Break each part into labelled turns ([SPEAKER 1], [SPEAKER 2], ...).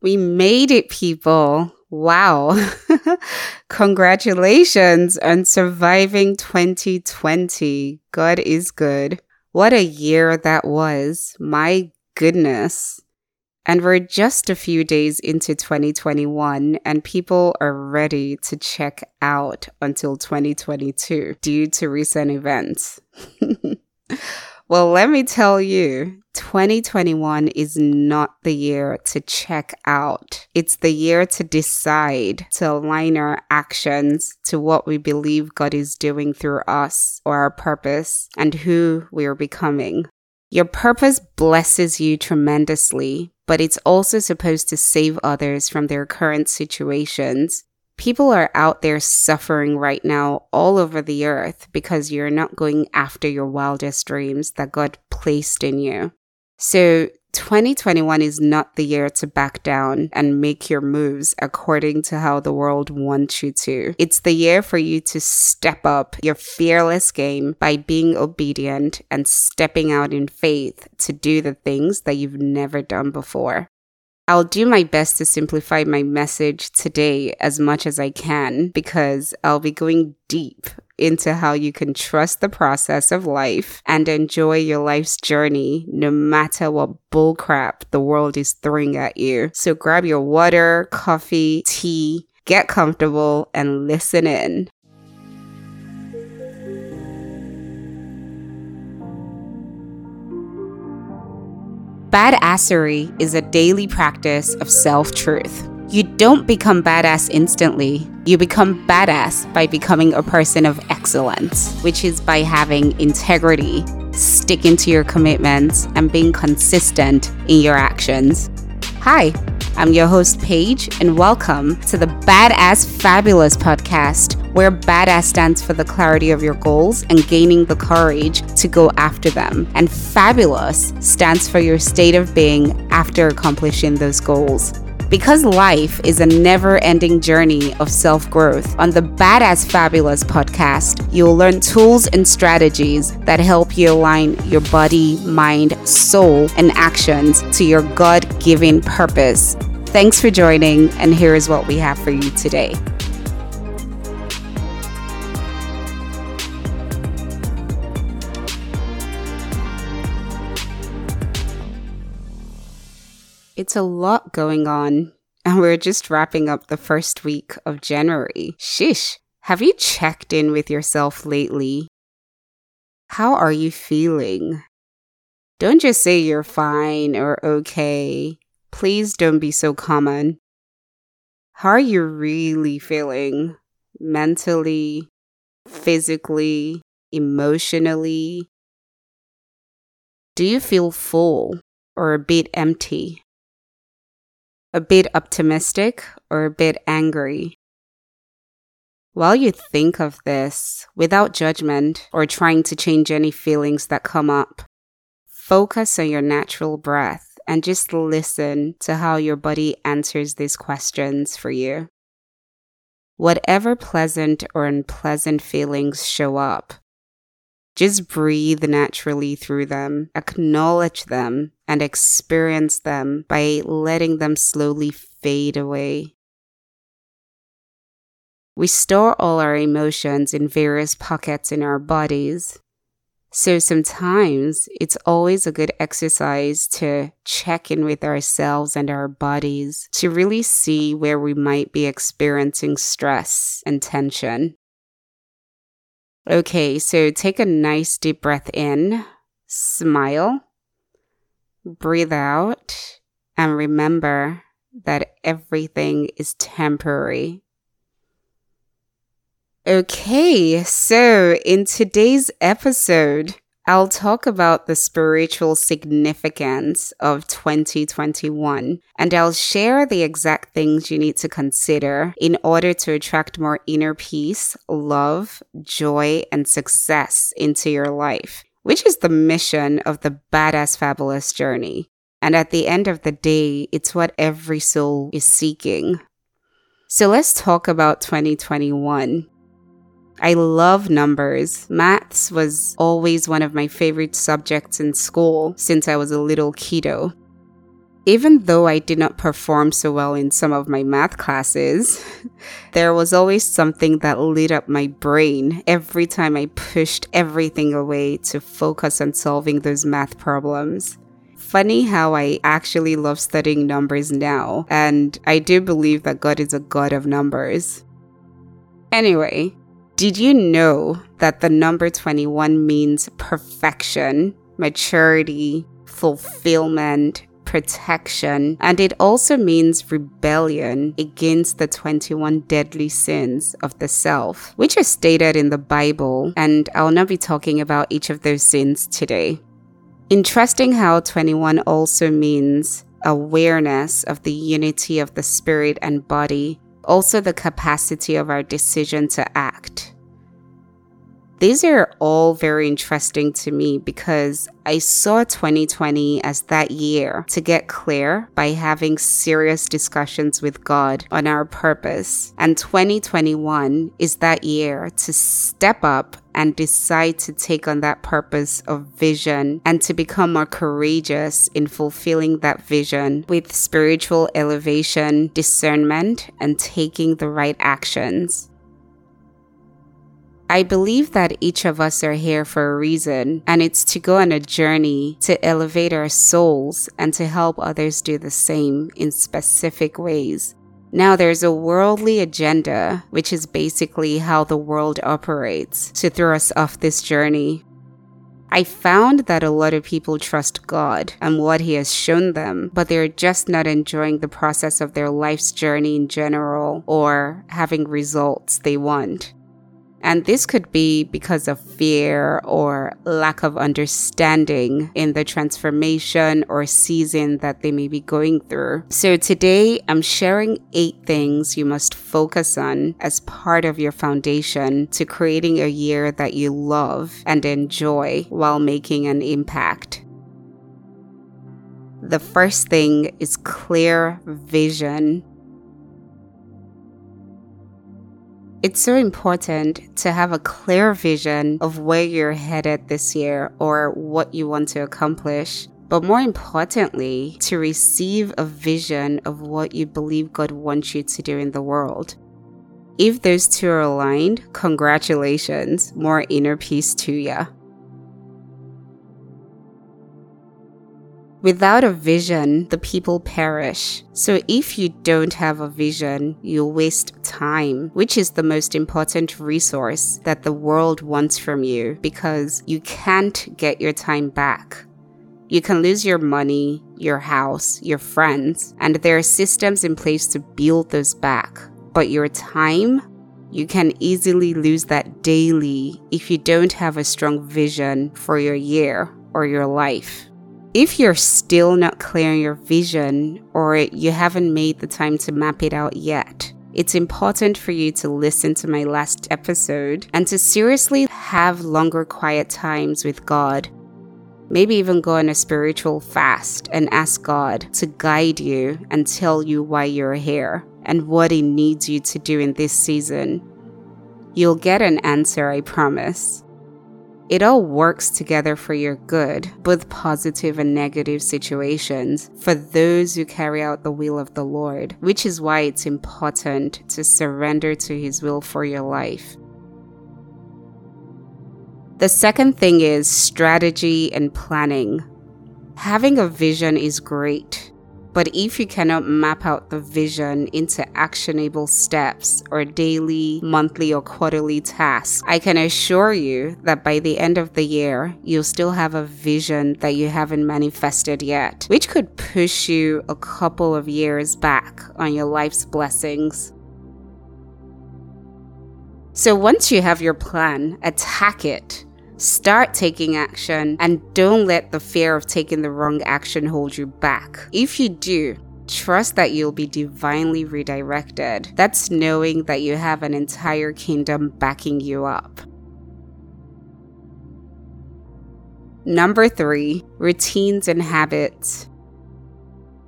[SPEAKER 1] We made it, people. Wow. Congratulations on surviving 2020. God is good. What a year that was. My goodness. And we're just a few days into 2021, and people are ready to check out until 2022 due to recent events. Well, let me tell you, 2021 is not the year to check out. It's the year to decide to align our actions to what we believe God is doing through us or our purpose and who we are becoming. Your purpose blesses you tremendously, but it's also supposed to save others from their current situations People are out there suffering right now all over the earth because you're not going after your wildest dreams that God placed in you. So 2021 is not the year to back down and make your moves according to how the world wants you to. It's the year for you to step up your fearless game by being obedient and stepping out in faith to do the things that you've never done before. I'll do my best to simplify my message today as much as I can because I'll be going deep into how you can trust the process of life and enjoy your life's journey no matter what bullcrap the world is throwing at you. So grab your water, coffee, tea, get comfortable, and listen in. Badassery is a daily practice of self truth. You don't become badass instantly. You become badass by becoming a person of excellence, which is by having integrity, sticking to your commitments, and being consistent in your actions. Hi, I'm your host, Pej, and welcome to the Badass Fabulous podcast, where badass stands for the clarity of your goals and gaining the courage to go after them, and fabulous stands for your state of being after accomplishing those goals. Because life is a never ending journey of self growth, on the Badass Fabulous podcast, you'll learn tools and strategies that help you align your body, mind, soul, and actions to your God given purpose Thanks for joining, and here is what we have for you today. It's a lot going on, and we're just wrapping up the first week of January. Shish, have you checked in with yourself lately? How are you feeling? Don't just say you're fine or okay. Please don't be so common. How are you really feeling? Mentally, physically, emotionally? Do you feel full or a bit empty? A bit optimistic or a bit angry? While you think of this, without judgment or trying to change any feelings that come up, focus on your natural breath and just listen to how your body answers these questions for you. Whatever pleasant or unpleasant feelings show up, just breathe naturally through them, acknowledge them, and experience them by letting them slowly fade away. We store all our emotions in various pockets in our bodies, so sometimes it's always a good exercise to check in with ourselves and our bodies to really see where we might be experiencing stress and tension. Okay, so take a nice deep breath in, smile, breathe out, and remember that everything is temporary. Okay, so in today's episode, I'll talk about the spiritual significance of 2021 and I'll share the exact things you need to consider in order to attract more inner peace, love, joy, and success into your life, which is the mission of the Badass Fabulous journey. And at the end of the day, it's what every soul is seeking. So let's talk about 2021. I love numbers. Maths was always one of my favorite subjects in school since I was a little kiddo. Even though I did not perform so well in some of my math classes, there was always something that lit up my brain every time I pushed everything away to focus on solving those math problems. Funny how I actually love studying numbers now, and I do believe that God is a God of numbers. Anyway, did you know that the number 21 means perfection, maturity, fulfillment, protection, and it also means rebellion against the 21 deadly sins of the self, which are stated in the Bible, and I'll not be talking about each of those sins today. Interesting how 21 also means awareness of the unity of the spirit and body, also the capacity of our decision to act. These are all very interesting to me because I saw 2020 as that year to get clear by having serious discussions with God on our purpose. And 2021 is that year to step up and decide to take on that purpose of vision and to become more courageous in fulfilling that vision with spiritual elevation, discernment, and taking the right actions. I believe that each of us are here for a reason, and it's to go on a journey to elevate our souls and to help others do the same in specific ways. Now, there's a worldly agenda, which is basically how the world operates, to throw us off this journey. I found that a lot of people trust God and what He has shown them, but they're just not enjoying the process of their life's journey in general or having results they want. And this could be because of fear or lack of understanding in the transformation or season that they may be going through. So today I'm sharing eight things you must focus on as part of your foundation to creating a year that you love and enjoy while making an impact. The first thing is clear vision. It's so important to have a clear vision of where you're headed this year or what you want to accomplish. But more importantly, to receive a vision of what you believe God wants you to do in the world. If those two are aligned, congratulations, more inner peace to ya. Without a vision, the people perish. So if you don't have a vision, you'll waste time, which is the most important resource that the world wants from you because you can't get your time back. You can lose your money, your house, your friends, and there are systems in place to build those back. But your time, you can easily lose that daily if you don't have a strong vision for your year or your life. If you're still not clear on your vision or you haven't made the time to map it out yet, it's important for you to listen to my last episode and to seriously have longer quiet times with God. Maybe even go on a spiritual fast and ask God to guide you and tell you why you're here and what He needs you to do in this season. You'll get an answer, I promise. It all works together for your good, both positive and negative situations, for those who carry out the will of the Lord, which is why it's important to surrender to His will for your life. The second thing is strategy and planning. Having a vision is great, but if you cannot map out the vision into actionable steps or daily, monthly, or quarterly tasks, I can assure you that by the end of the year, you'll still have a vision that you haven't manifested yet, which could push you a couple of years back on your life's blessings. So once you have your plan, attack it Start taking action and don't let the fear of taking the wrong action hold you back. If you do, trust that you'll be divinely redirected. That's knowing that you have an entire kingdom backing you up. Number three, routines and habits.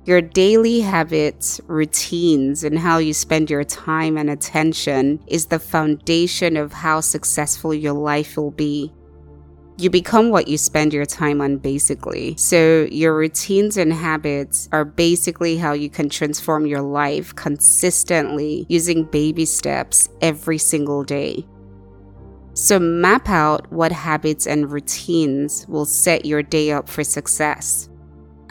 [SPEAKER 1] Your daily habits, routines, and how you spend your time and attention is the foundation of how successful your life will be. You become what you spend your time on, basically. So, your routines and habits are basically how you can transform your life consistently using baby steps every single day. So, map out what habits and routines will set your day up for success.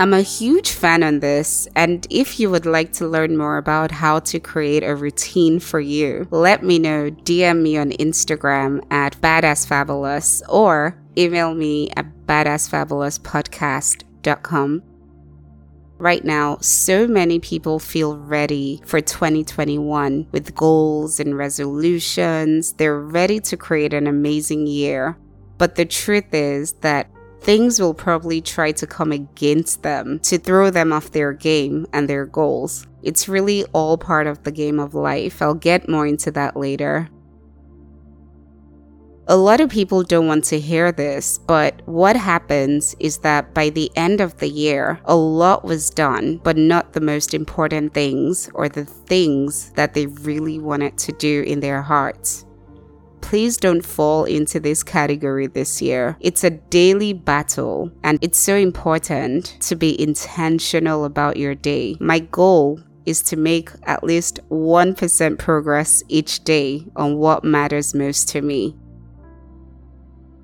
[SPEAKER 1] I'm a huge fan on this, and if you would like to learn more about how to create a routine for you, let me know. DM me on Instagram at badassfabulous or email me at badassfabulouspodcast.com. Right now, so many people feel ready for 2021 with goals and resolutions. They're ready to create an amazing year. But the truth is that things will probably try to come against them to throw them off their game and their goals. It's really all part of the game of life. I'll get more into that later. A lot of people don't want to hear this, but what happens is that by the end of the year, a lot was done, but not the most important things or the things that they really wanted to do in their hearts please don't fall into this category this year. It's a daily battle, and it's so important to be intentional about your day. My goal is to make at least 1% progress each day on what matters most to me.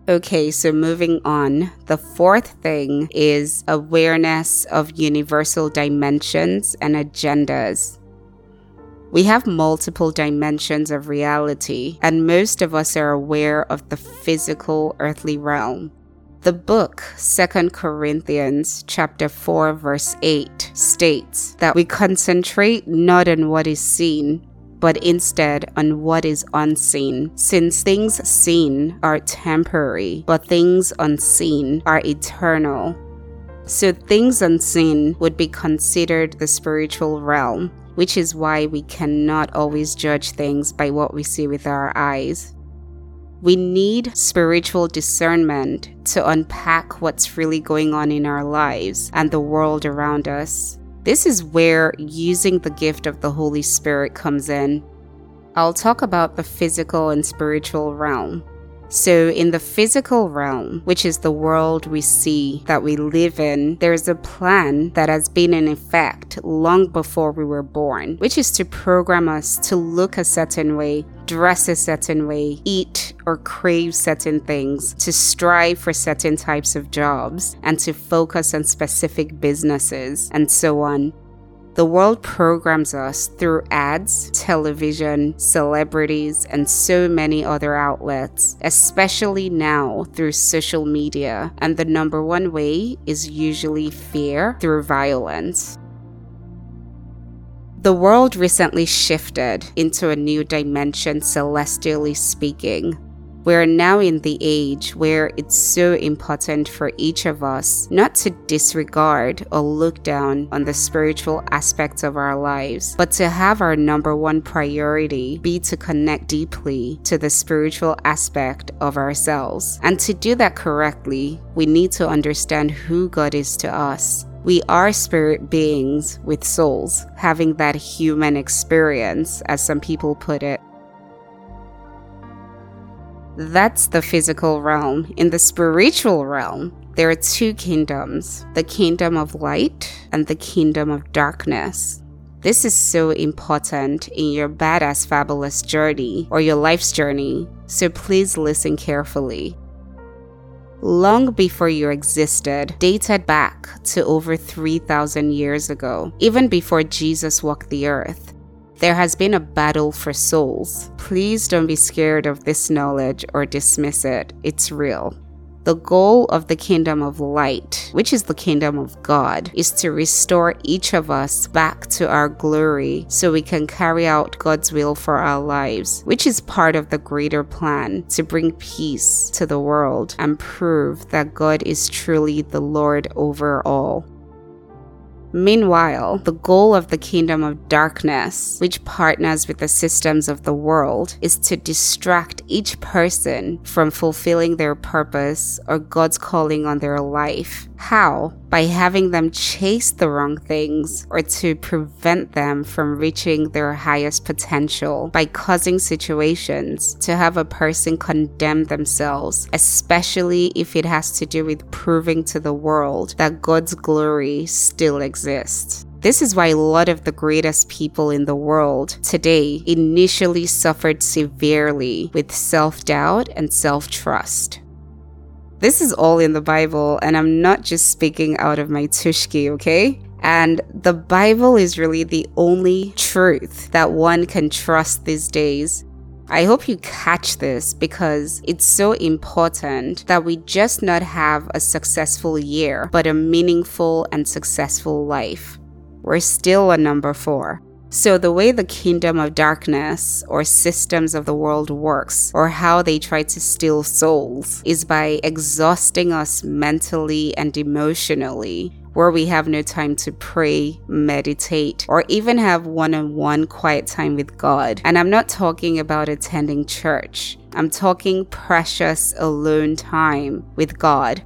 [SPEAKER 1] Okay, so moving on. The fourth thing is awareness of universal dimensions and agendas. We have multiple dimensions of reality, and most of us are aware of the physical earthly realm. The book 2 Corinthians chapter 4 verse 8 states that we concentrate not on what is seen but instead on what is unseen, since things seen are temporary, but things unseen are eternal. So, things unseen would be considered the spiritual realm, which is why we cannot always judge things by what we see with our eyes. We need spiritual discernment to unpack what's really going on in our lives and the world around us. This is where using the gift of the Holy Spirit comes in. I'll talk about the physical and spiritual realm. So, in the physical realm, which is the world we see that we live in, there's a plan that has been in effect long before we were born, which is to program us to look a certain way, dress a certain way, eat or crave certain things, to strive for certain types of jobs, and to focus on specific businesses, and so on. The world programs us through ads, television, celebrities, and so many other outlets, especially now through social media. And the number one way is usually fear through violence. The world recently shifted into a new dimension, celestially speaking. We're now in the age where it's so important for each of us not to disregard or look down on the spiritual aspects of our lives, but to have our number one priority be to connect deeply to the spiritual aspect of ourselves. And to do that correctly, we need to understand who God is to us. We are spirit beings with souls, having that human experience, as some people put it. That's the physical realm. In the spiritual realm, there are two kingdoms the kingdom of light and the kingdom of darkness. This is so important in your badass fabulous journey or your life's journey, so please listen carefully. Long before you existed, dated back to over 3,000 years ago, even before Jesus walked the earth, there has been a battle for souls. Please don't be scared of this knowledge or dismiss it. It's real. The goal of the kingdom of light, which is the kingdom of God, is to restore each of us back to our glory so we can carry out God's will for our lives, which is part of the greater plan to bring peace to the world and prove that God is truly the Lord over all. Meanwhile, the goal of the kingdom of darkness, which partners with the systems of the world, is to distract each person from fulfilling their purpose or God's calling on their life. How? By having them chase the wrong things or to prevent them from reaching their highest potential by causing situations to have a person condemn themselves, especially if it has to do with proving to the world that God's glory still exists. This is why a lot of the greatest people in the world today initially suffered severely with self doubt and self trust. This is all in the Bible, and I'm not just speaking out of my tushki, okay? And the Bible is really the only truth that one can trust these days. I hope you catch this because it's so important that we just not have a successful year, but a meaningful and successful life. We're still a number four. So, the way the kingdom of darkness or systems of the world works, or how they try to steal souls, is by exhausting us mentally and emotionally, where we have no time to pray, meditate, or even have one on one quiet time with God. And I'm not talking about attending church, I'm talking precious alone time with God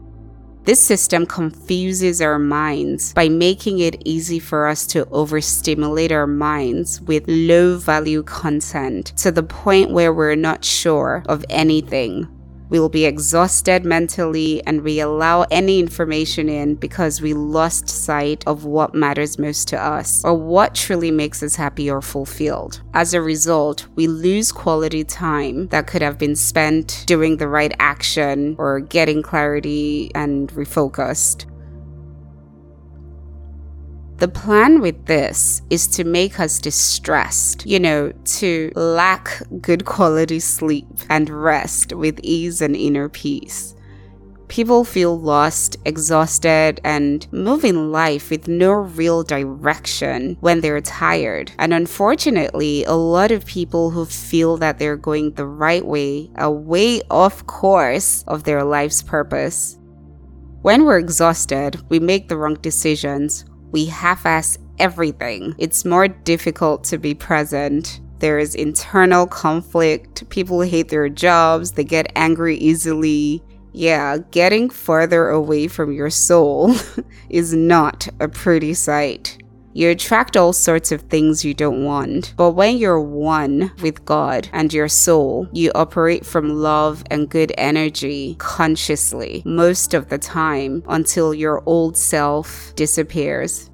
[SPEAKER 1] this system confuses our minds by making it easy for us to overstimulate our minds with low value content to the point where we're not sure of anything we will be exhausted mentally and we allow any information in because we lost sight of what matters most to us or what truly makes us happy or fulfilled. As a result, we lose quality time that could have been spent doing the right action or getting clarity and refocused. The plan with this is to make us distressed, you know, to lack good quality sleep and rest with ease and inner peace. People feel lost, exhausted, and move in life with no real direction when they're tired. And unfortunately, a lot of people who feel that they're going the right way are way off course of their life's purpose. When we're exhausted, we make the wrong decisions, we half ass everything. It's more difficult to be present. There is internal conflict. People hate their jobs. They get angry easily. Yeah, getting further away from your soul is not a pretty sight. You attract all sorts of things you don't want. But when you're one with God and your soul, you operate from love and good energy consciously most of the time until your old self disappears.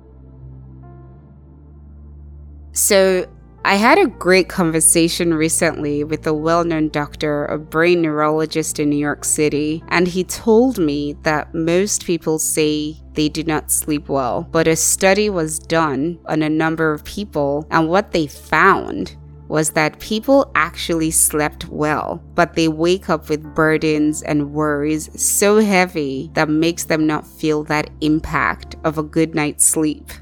[SPEAKER 1] So, I had a great conversation recently with a well known doctor, a brain neurologist in New York City, and he told me that most people say they do not sleep well. But a study was done on a number of people, and what they found was that people actually slept well, but they wake up with burdens and worries so heavy that makes them not feel that impact of a good night's sleep.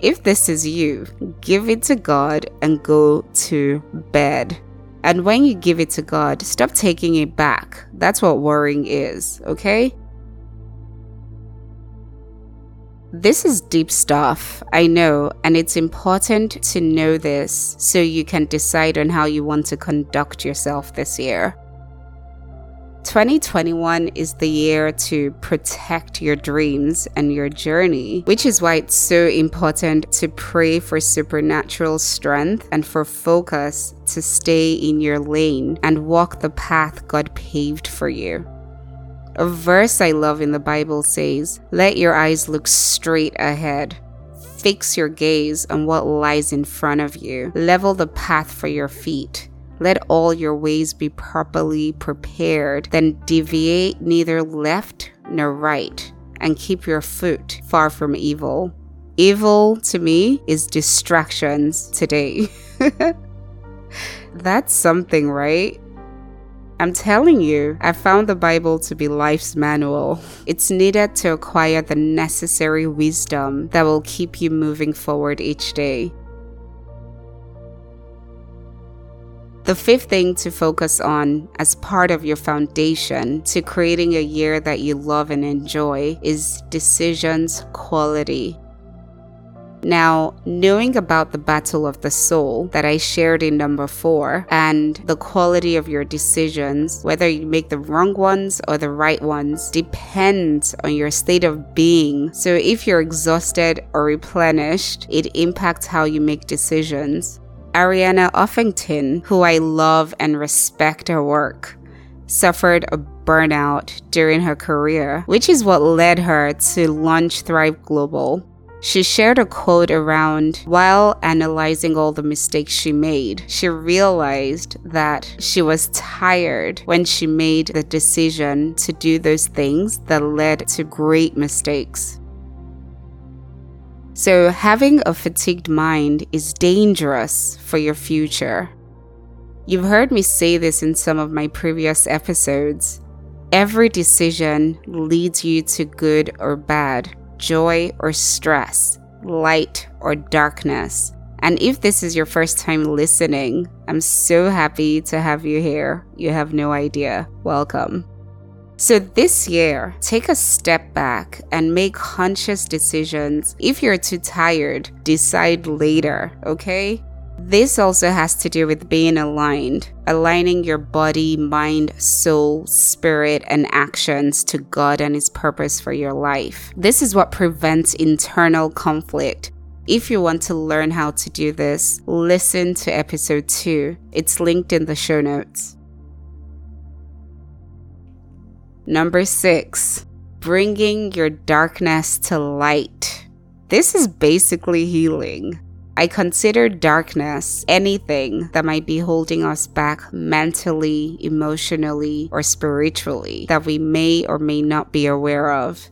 [SPEAKER 1] If this is you, give it to God and go to bed. And when you give it to God, stop taking it back. That's what worrying is, okay? This is deep stuff, I know, and it's important to know this so you can decide on how you want to conduct yourself this year. 2021 is the year to protect your dreams and your journey, which is why it's so important to pray for supernatural strength and for focus to stay in your lane and walk the path God paved for you. A verse I love in the Bible says, Let your eyes look straight ahead. Fix your gaze on what lies in front of you. Level the path for your feet. Let all your ways be properly prepared, then deviate neither left nor right, and keep your foot far from evil. Evil to me is distractions today. That's something, right? I'm telling you, I found the Bible to be life's manual. It's needed to acquire the necessary wisdom that will keep you moving forward each day. The fifth thing to focus on as part of your foundation to creating a year that you love and enjoy is decisions quality. Now, knowing about the battle of the soul that I shared in number four and the quality of your decisions, whether you make the wrong ones or the right ones, depends on your state of being. So, if you're exhausted or replenished, it impacts how you make decisions. Arianna Huffington, who I love and respect her work, suffered a burnout during her career, which is what led her to launch Thrive Global. She shared a quote around while analyzing all the mistakes she made. She realized that she was tired when she made the decision to do those things that led to great mistakes. So, having a fatigued mind is dangerous for your future. You've heard me say this in some of my previous episodes. Every decision leads you to good or bad joy or stress, light or darkness. And if this is your first time listening, I'm so happy to have you here. You have no idea. Welcome. So, this year, take a step back and make conscious decisions. If you're too tired, decide later, okay? This also has to do with being aligned, aligning your body, mind, soul, spirit, and actions to God and His purpose for your life. This is what prevents internal conflict. If you want to learn how to do this, listen to episode 2. It's linked in the show notes. Number 6. Bringing your darkness to light. This is basically healing. I consider darkness anything that might be holding us back mentally, emotionally, or spiritually that we may or may not be aware of.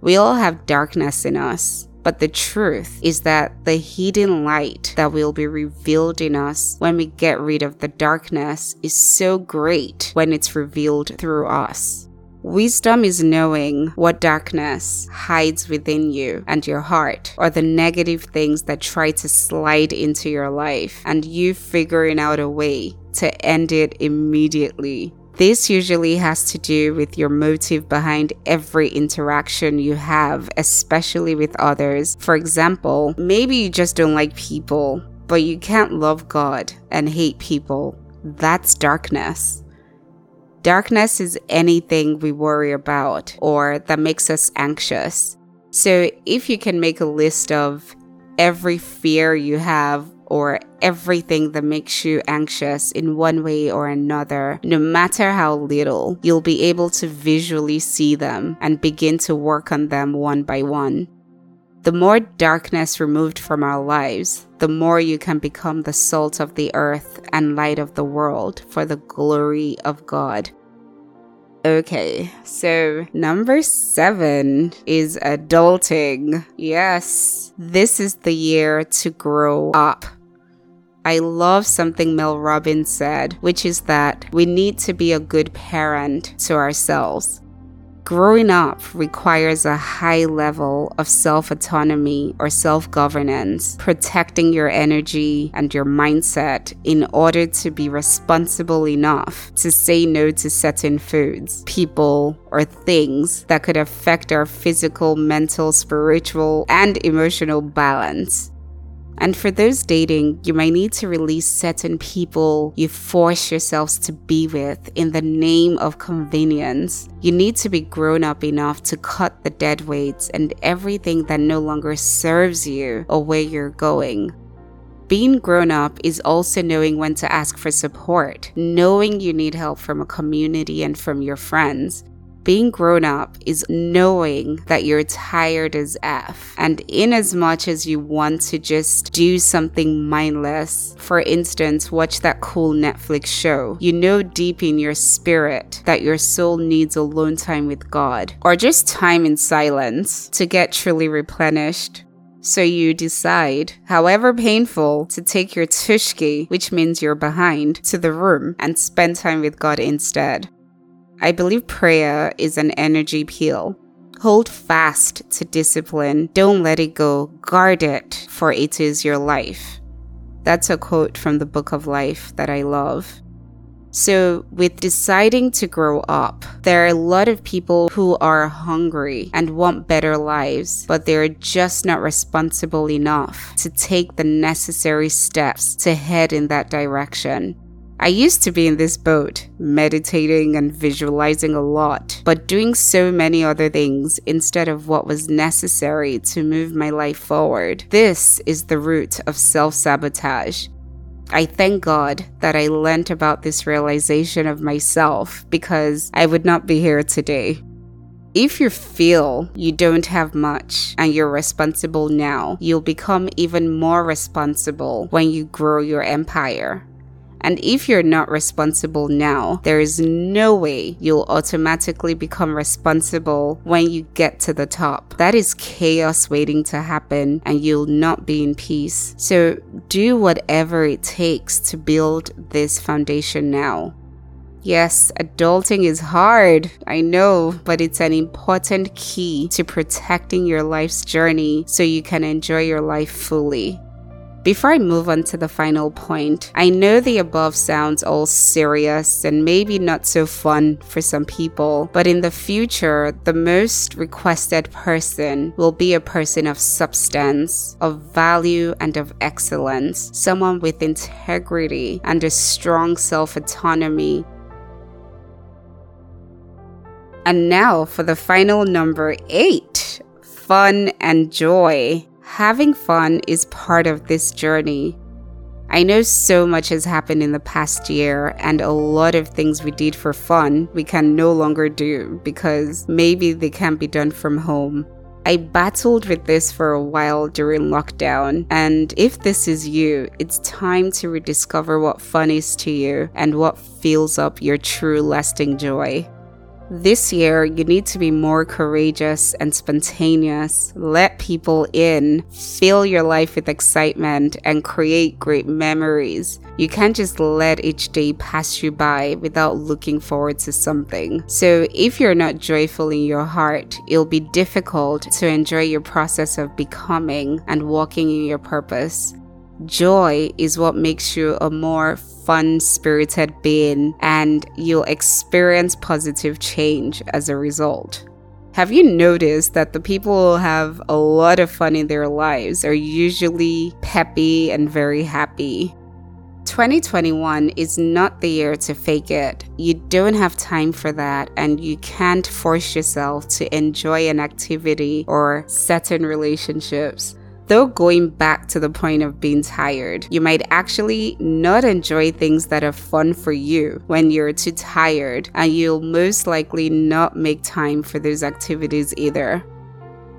[SPEAKER 1] We all have darkness in us, but the truth is that the hidden light that will be revealed in us when we get rid of the darkness is so great when it's revealed through us. Wisdom is knowing what darkness hides within you and your heart, or the negative things that try to slide into your life, and you figuring out a way to end it immediately. This usually has to do with your motive behind every interaction you have, especially with others. For example, maybe you just don't like people, but you can't love God and hate people. That's darkness. Darkness is anything we worry about or that makes us anxious. So, if you can make a list of every fear you have or everything that makes you anxious in one way or another, no matter how little, you'll be able to visually see them and begin to work on them one by one. The more darkness removed from our lives, the more you can become the salt of the earth and light of the world for the glory of God. Okay, so number seven is adulting. Yes, this is the year to grow up. I love something Mel Robbins said, which is that we need to be a good parent to ourselves. Growing up requires a high level of self autonomy or self governance, protecting your energy and your mindset in order to be responsible enough to say no to certain foods, people, or things that could affect our physical, mental, spiritual, and emotional balance. And for those dating, you might need to release certain people you force yourselves to be with in the name of convenience. You need to be grown up enough to cut the dead weights and everything that no longer serves you or where you're going. Being grown up is also knowing when to ask for support, knowing you need help from a community and from your friends, being grown up is knowing that you're tired as F. And in as much as you want to just do something mindless, for instance, watch that cool Netflix show, you know deep in your spirit that your soul needs alone time with God or just time in silence to get truly replenished. So you decide, however painful, to take your tushki, which means you're behind, to the room and spend time with God instead. I believe prayer is an energy peel. Hold fast to discipline. Don't let it go. Guard it, for it is your life. That's a quote from the book of life that I love. So, with deciding to grow up, there are a lot of people who are hungry and want better lives, but they're just not responsible enough to take the necessary steps to head in that direction. I used to be in this boat, meditating and visualizing a lot, but doing so many other things instead of what was necessary to move my life forward. This is the root of self sabotage. I thank God that I learnt about this realization of myself because I would not be here today. If you feel you don't have much and you're responsible now, you'll become even more responsible when you grow your empire. And if you're not responsible now, there is no way you'll automatically become responsible when you get to the top. That is chaos waiting to happen, and you'll not be in peace. So do whatever it takes to build this foundation now. Yes, adulting is hard, I know, but it's an important key to protecting your life's journey so you can enjoy your life fully. Before I move on to the final point, I know the above sounds all serious and maybe not so fun for some people, but in the future, the most requested person will be a person of substance, of value, and of excellence, someone with integrity and a strong self autonomy. And now for the final number eight fun and joy. Having fun is part of this journey. I know so much has happened in the past year, and a lot of things we did for fun we can no longer do because maybe they can't be done from home. I battled with this for a while during lockdown, and if this is you, it's time to rediscover what fun is to you and what fills up your true lasting joy. This year, you need to be more courageous and spontaneous. Let people in, fill your life with excitement, and create great memories. You can't just let each day pass you by without looking forward to something. So, if you're not joyful in your heart, it'll be difficult to enjoy your process of becoming and walking in your purpose. Joy is what makes you a more fun spirited being, and you'll experience positive change as a result. Have you noticed that the people who have a lot of fun in their lives are usually peppy and very happy? 2021 is not the year to fake it. You don't have time for that, and you can't force yourself to enjoy an activity or certain relationships. Though going back to the point of being tired, you might actually not enjoy things that are fun for you when you're too tired, and you'll most likely not make time for those activities either.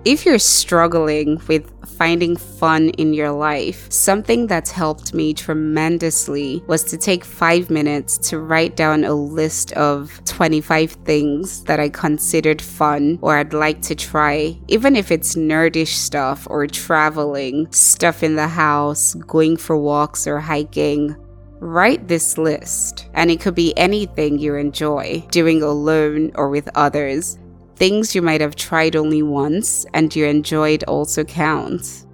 [SPEAKER 1] If you're struggling with finding fun in your life, something that's helped me tremendously was to take five minutes to write down a list of 25 things that I considered fun or I'd like to try, even if it's nerdish stuff or traveling, stuff in the house, going for walks or hiking. Write this list, and it could be anything you enjoy, doing alone or with others. Things you might have tried only once and you enjoyed also count.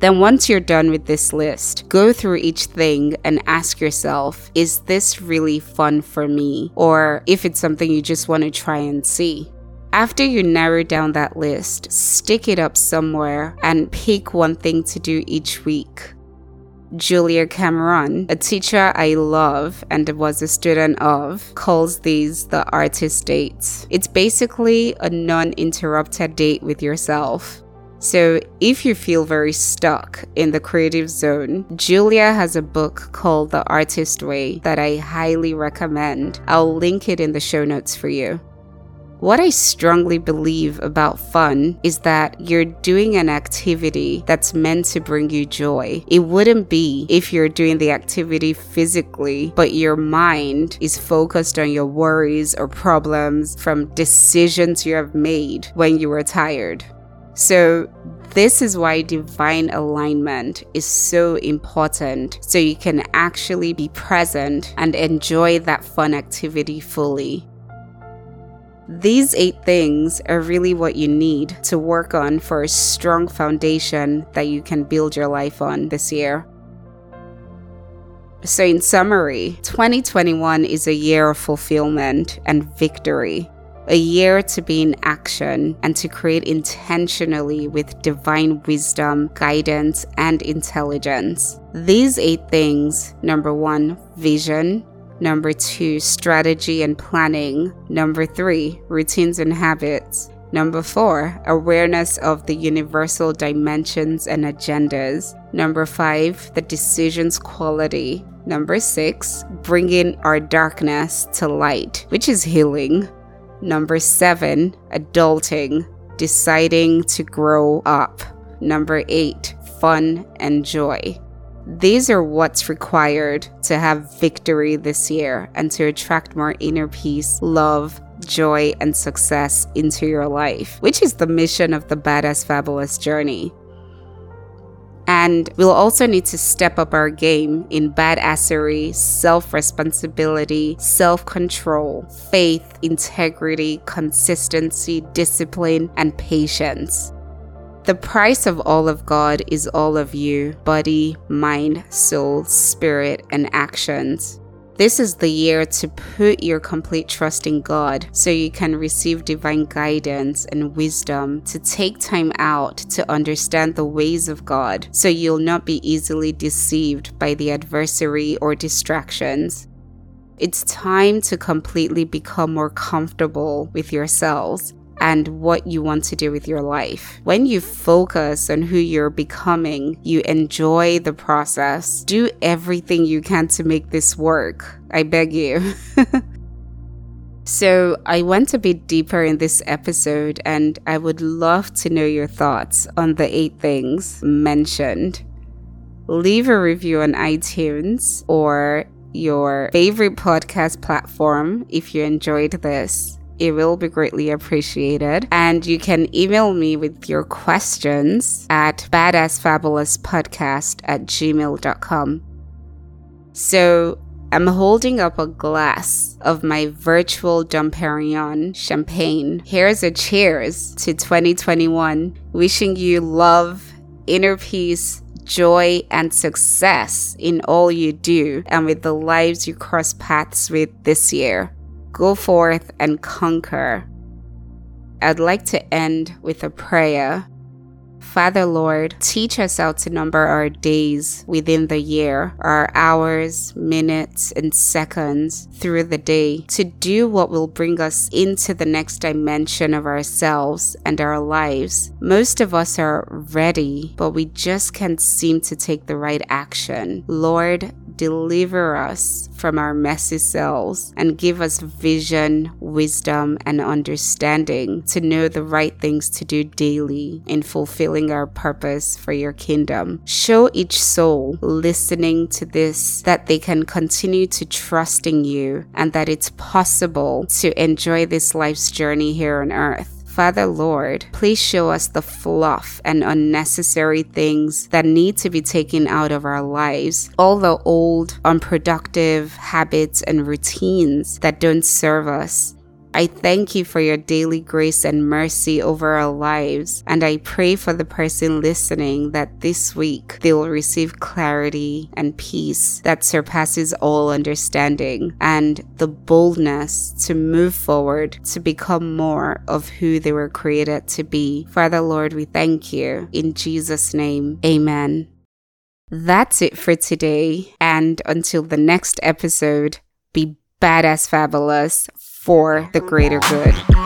[SPEAKER 1] Then, once you're done with this list, go through each thing and ask yourself is this really fun for me? Or if it's something you just want to try and see. After you narrow down that list, stick it up somewhere and pick one thing to do each week. Julia Cameron, a teacher I love and was a student of, calls these the artist dates. It's basically a non interrupted date with yourself. So, if you feel very stuck in the creative zone, Julia has a book called The Artist Way that I highly recommend. I'll link it in the show notes for you. What I strongly believe about fun is that you're doing an activity that's meant to bring you joy. It wouldn't be if you're doing the activity physically, but your mind is focused on your worries or problems from decisions you have made when you were tired. So, this is why divine alignment is so important so you can actually be present and enjoy that fun activity fully. These eight things are really what you need to work on for a strong foundation that you can build your life on this year. So, in summary, 2021 is a year of fulfillment and victory a year to be in action and to create intentionally with divine wisdom, guidance, and intelligence. These eight things number one, vision. Number two, strategy and planning. Number three, routines and habits. Number four, awareness of the universal dimensions and agendas. Number five, the decision's quality. Number six, bringing our darkness to light, which is healing. Number seven, adulting, deciding to grow up. Number eight, fun and joy. These are what's required to have victory this year and to attract more inner peace, love, joy, and success into your life, which is the mission of the Badass Fabulous journey. And we'll also need to step up our game in badassery, self responsibility, self control, faith, integrity, consistency, discipline, and patience. The price of all of God is all of you body, mind, soul, spirit, and actions. This is the year to put your complete trust in God so you can receive divine guidance and wisdom to take time out to understand the ways of God so you'll not be easily deceived by the adversary or distractions. It's time to completely become more comfortable with yourselves and what you want to do with your life. When you focus on who you're becoming, you enjoy the process. Do everything you can to make this work. I beg you. So, I went a bit deeper in this episode, and I would love to know your thoughts on the eight things mentioned. Leave a review on iTunes or your favorite podcast platform if you enjoyed this. It will be greatly appreciated. And you can email me with your questions at badassfabulouspodcast at gmail.com. So I'm holding up a glass of my virtual Dom Perignon champagne. Here's a cheers to 2021. Wishing you love, inner peace, joy, and success in all you do and with the lives you cross paths with this year. Go forth and conquer. I'd like to end with a prayer. Father Lord, teach us how to number our days within the year, our hours, minutes, and seconds through the day to do what will bring us into the next dimension of ourselves and our lives. Most of us are ready, but we just can't seem to take the right action. Lord, deliver us from our messy selves and give us vision, wisdom, and understanding to know the right things to do daily in fulfilling our purpose for your kingdom. Show each soul listening to this that they can continue to trust in you and that it's possible to enjoy this life's journey here on earth Father Lord, please show us the fluff and unnecessary things that need to be taken out of our lives, all the old, unproductive habits and routines that don't serve us. I thank you for your daily grace and mercy over our lives. And I pray for the person listening that this week they will receive clarity and peace that surpasses all understanding and the boldness to move forward to become more of who they were created to be. Father Lord, we thank you. In Jesus' name, amen. That's it for today. And until the next episode, be badass fabulous for the greater good.